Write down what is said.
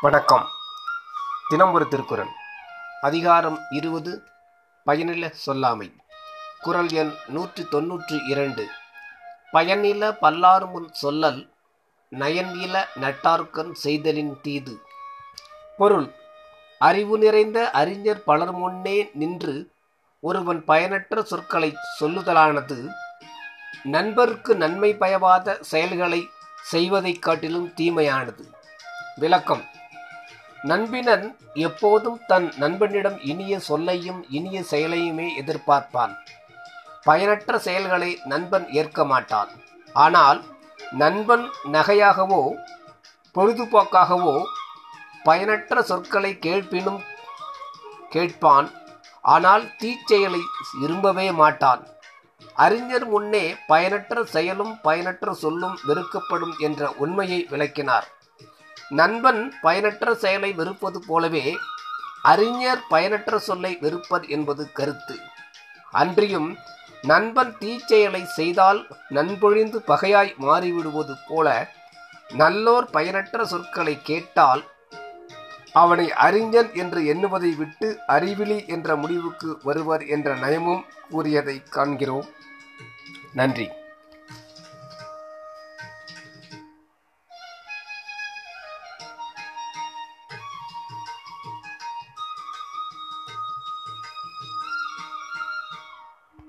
வணக்கம். தினம் ஒரு திருக்குறள். அதிகாரம் இருபது பயனில சொல்லாமை. குறள் எண் நூற்றி தொன்னூற்றி இரண்டு பயனில பல்லாறு முன் சொல்லல் நயன்இல நட்டார்க்கன் செய்தலின் தீது. பொருள் அறிவு நிறைந்த அறிஞர் பலர் முன்னே நின்று ஒருவன் பயனற்ற சொற்களை சொல்லுதலானது நண்பருக்கு நன்மை பயவாத செயல்களை செய்வதைக் காட்டிலும் தீமையானது. விளக்கம் நண்பினன் எப்போதும் தன் நண்பனிடம் இனிய சொல்லையும் இனிய செயலையுமே எதிர்பார்ப்பான். பயனற்ற செயல்களை நண்பன் ஏற்க மாட்டான். ஆனால் நண்பன் நகையாகவோ பொழுதுபோக்காகவோ பயனற்ற சொற்களை கேட்பினும் கேட்பான். ஆனால் தீச்செயலை விரும்பவே மாட்டான். அறிஞர் முன்னே பயனற்ற செயலும் பயனற்ற சொல்லும் வெறுக்கப்படும் என்ற உண்மையை விளக்கினார். நண்பன் பயனற்ற செயலை வெறுப்பது போலவே அறிஞர் பயனற்ற சொல்லை வெறுப்பர் என்பது கருத்து. அன்றியும் நண்பன் தீச்செயலை செய்தால் நண்பொழிந்து பகையாய் மாறிவிடுவது போல நல்லோர் பயனற்ற சொற்களை கேட்டால் அவனை அறிஞன் என்று எண்ணுவதை விட்டு அறிவிலி என்ற முடிவுக்கு வருவர் என்ற நயமும் கூறியதை காண்கிறோம். நன்றி.